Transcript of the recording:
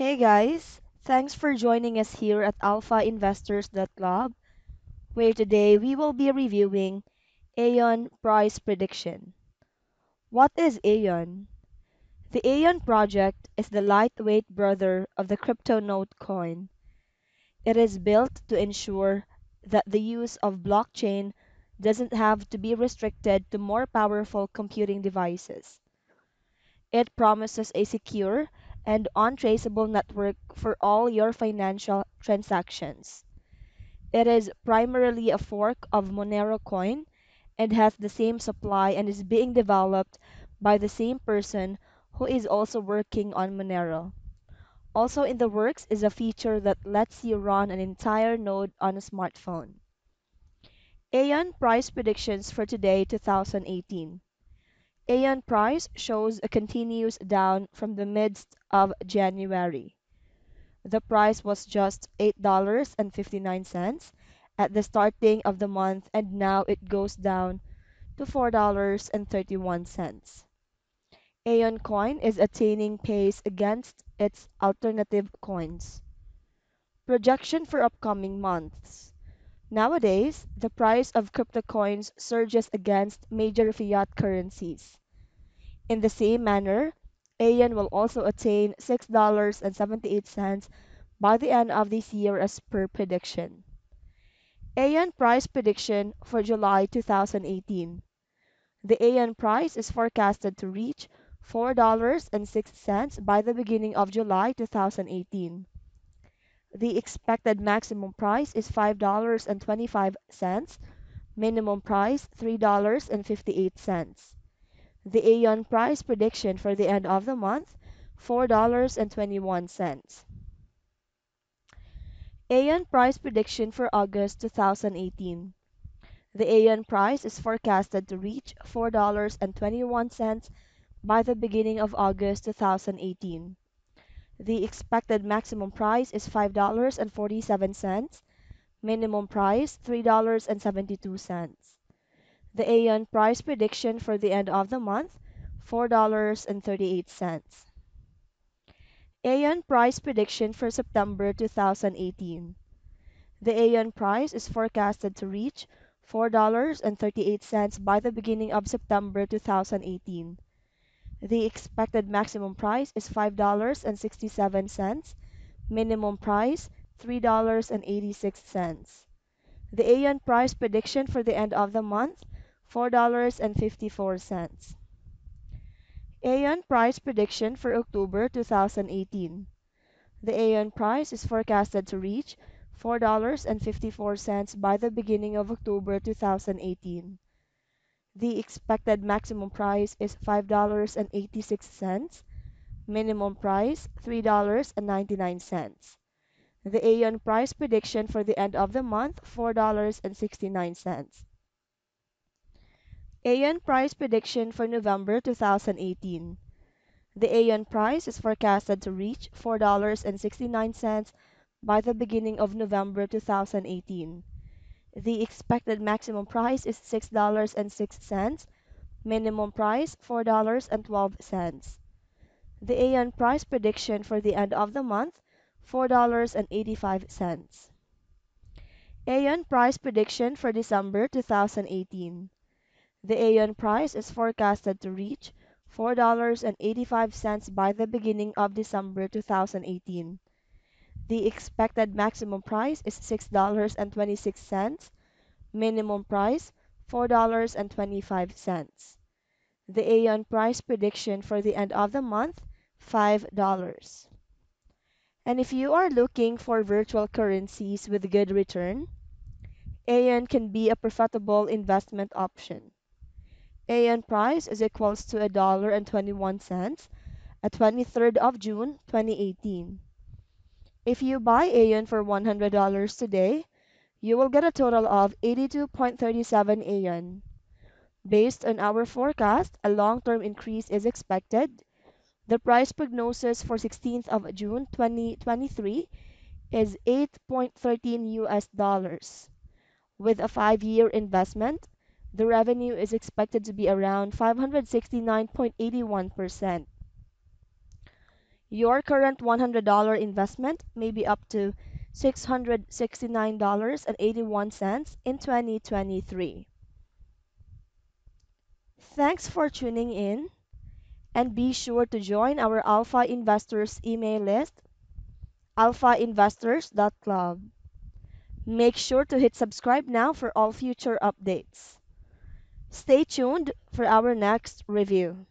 Hey guys, thanks for joining us here at alphainvestors.club, where today we will be reviewing Aeon price prediction. What is Aeon? The Aeon project is the lightweight brother of the CryptoNote coin. It is built to ensure that the use of blockchain doesn't have to be restricted to more powerful computing devices. It promises a secure and untraceable network for all your financial transactions. It is primarily a fork of Monero coin and has the same supply and is being developed by the same person who is also working on Monero. Also in the works is a feature that lets you run an entire node on a smartphone. Aeon price predictions for today 2018. Aeon price shows a continuous down from the midst of January. The price was just $8.59 at the starting of the month and now it goes down to $4.31. Aeon coin is attaining pace against its alternative coins. Projection for upcoming months. Nowadays, the price of crypto coins surges against major fiat currencies. In the same manner, Aeon will also attain $6.78 by the end of this year as per prediction. Aeon price prediction for July 2018. The Aeon price is forecasted to reach $4.06 by the beginning of July 2018. The expected maximum price is $5.25, minimum price $3.58. The Aeon price prediction for the end of the month $4.21. Aeon price prediction for August 2018. The Aeon price is forecasted to reach $4.21 by the beginning of August 2018. The expected maximum price is $5.47, minimum price $3.72. The Aeon price prediction for the end of the month $4.38. Aeon price prediction for September 2018. The Aeon price is forecasted to reach $4.38 by the beginning of September 2018. The expected maximum price is $5.67, minimum price $3.86. The Aeon price prediction for the end of the month $4.54. Aeon price prediction for October 2018. The Aeon price is forecasted to reach $4.54 by the beginning of October 2018. The expected maximum price is $5.86, minimum price $3.99. The Aeon price prediction for the end of the month $4.69. Aeon price prediction for November 2018. The Aeon price is forecasted to reach $4.69 by the beginning of November 2018. The expected maximum price is $6.06, minimum price $4.12. The Aeon price prediction for the end of the month $4.85. Aeon price prediction for December 2018. The Aeon price is forecasted to reach $4.85 by the beginning of December 2018. The expected maximum price is $6.26, minimum price $4.25. The Aeon price prediction for the end of the month $5. And if you are looking for virtual currencies with good return, Aeon can be a profitable investment option. Aeon price is equals to a dollar and 21 cents at 23rd of June 2018. If you buy Aeon for $100 today, you will get a total of 82.37 Aeon. Based on our forecast, a long-term increase is expected. The price prognosis for 16th of June 2023 is 8.13 US dollars. With a 5-year investment, the revenue is expected to be around 569.81%. Your current $100 investment may be up to $669.81 in 2023. Thanks for tuning in, and be sure to join our Alpha Investors email list, alphainvestors.club. Make sure to hit subscribe now for all future updates. Stay tuned for our next review.